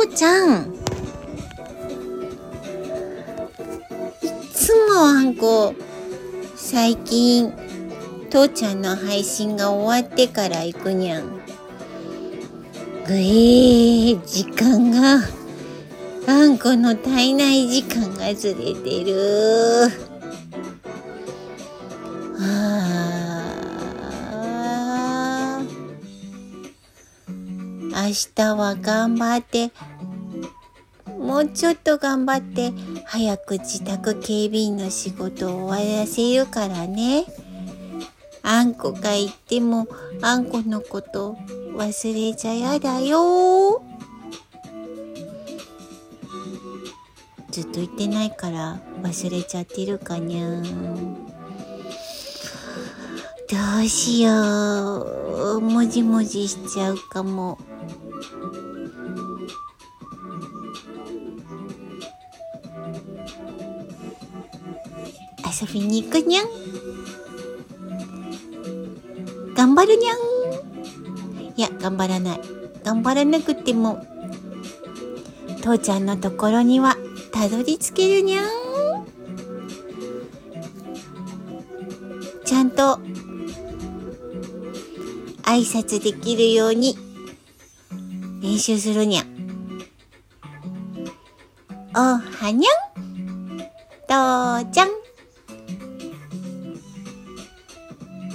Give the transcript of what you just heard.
父ちゃん。いつもあんこ、最近、父ちゃんの配信が終わってから行くにゃん。ぐえー、時間が、あんこの体内時間がずれてる。あー明日は頑張って、もうちょっと頑張って、早く自宅警備員の仕事を終わらせるからね。あんこが言っても、あんこのこと忘れちゃやだよ。ずっと言ってないから忘れちゃってるかにゃどうしよう。もじもじしちゃうかも。遊びに行くにゃん。頑張るにゃん。いや、頑張らない。頑張らなくても、父ちゃんのところにはたどり着けるにゃん。ちゃんと挨拶できるように練習するにゃん。おはにゃん。父ちゃん。